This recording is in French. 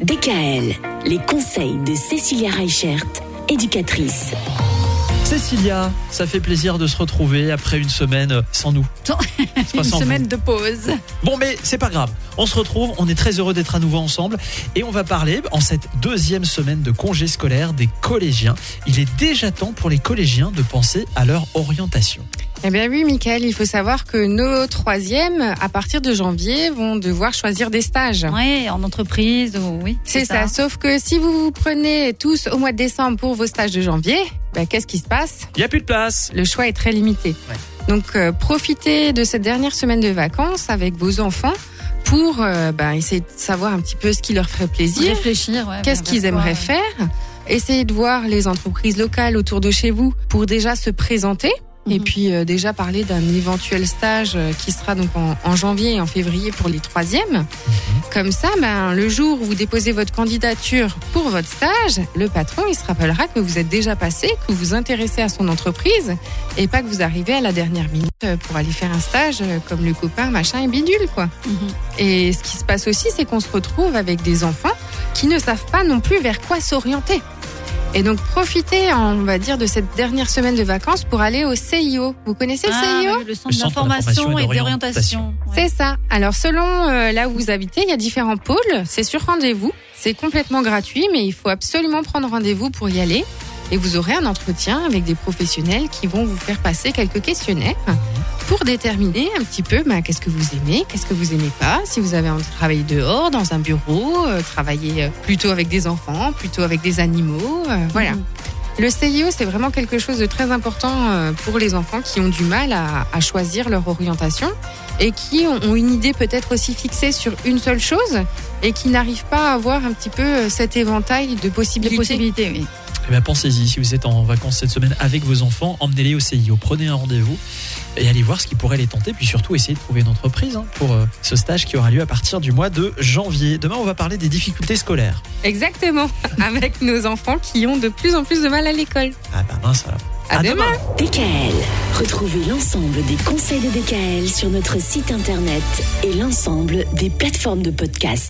DKL, les conseils de Cécilia Reichert, éducatrice. Cécilia, ça fait plaisir de se retrouver après une semaine sans nous. Une sans semaine vous. de pause. Bon, mais c'est pas grave. On se retrouve, on est très heureux d'être à nouveau ensemble et on va parler en cette deuxième semaine de congé scolaire des collégiens. Il est déjà temps pour les collégiens de penser à leur orientation. Eh bien oui, Michael, il faut savoir que nos troisièmes, à partir de janvier, vont devoir choisir des stages. Oui, en entreprise, ou- oui. C'est ça. Sauf que si vous vous prenez tous au mois de décembre pour vos stages de janvier, ben, qu'est-ce qui se passe Il n'y a plus de place. Le choix est très limité. Ouais. Donc euh, profitez de cette dernière semaine de vacances avec vos enfants pour euh, ben, essayer de savoir un petit peu ce qui leur ferait plaisir, Réfléchir, ouais. qu'est-ce qu'ils aimeraient ouais. faire? Essayez de voir les entreprises locales autour de chez vous pour déjà se présenter. Et Mhm. puis euh, déjà parler d'un éventuel stage euh, qui sera donc en, en janvier et en février pour les troisièmes. Comme ça, ben, le jour où vous déposez votre candidature pour votre stage, le patron il se rappellera que vous êtes déjà passé, que vous vous intéressez à son entreprise et pas que vous arrivez à la dernière minute euh, pour aller faire un stage euh, comme le copain machin et bidule quoi. Mhm. Et ce qui se passe aussi, c'est qu'on se retrouve avec des enfants qui ne savent pas non plus vers quoi s'orienter. Et donc profitez, on va dire, de cette dernière semaine de vacances pour aller au CIO. Vous connaissez le Ah, CIO le centre d'information et et d'orientation. Ouais. C'est ça. Alors selon euh, là où vous habitez, il y a différents pôles. C'est sur rendez-vous. C'est complètement gratuit, mais il faut absolument prendre rendez-vous pour y aller. Et vous aurez un entretien avec des professionnels qui vont vous faire passer quelques questionnaires pour déterminer un petit peu ben, qu'est-ce que vous aimez, qu'est-ce que vous aimez pas, si vous avez envie de travailler dehors, dans un bureau, euh, travailler euh, plutôt avec des enfants, plutôt avec des animaux. euh, voilà. Mhm. Le CIO, c'est vraiment quelque chose de très important pour les enfants qui ont du mal à, à choisir leur orientation et qui ont, une idée peut-être aussi fixée sur une seule chose et qui n'arrivent pas à avoir un petit peu cet éventail de possibilités. possibilités, oui. Eh bien, pensez-y, si vous êtes en vacances cette semaine avec vos enfants, emmenez-les au CIO, prenez un rendez-vous et allez voir ce qui pourrait les tenter, puis surtout essayez de trouver une entreprise hein, pour euh, ce stage qui aura lieu à partir du mois de janvier. Demain, on va parler des difficultés scolaires. Exactement, avec nos enfants qui ont de plus en plus de mal à l'école. Ah bah mince alors. À demain. DKL, retrouvez l'ensemble des conseils de DKL sur notre site internet et l'ensemble des plateformes de podcast.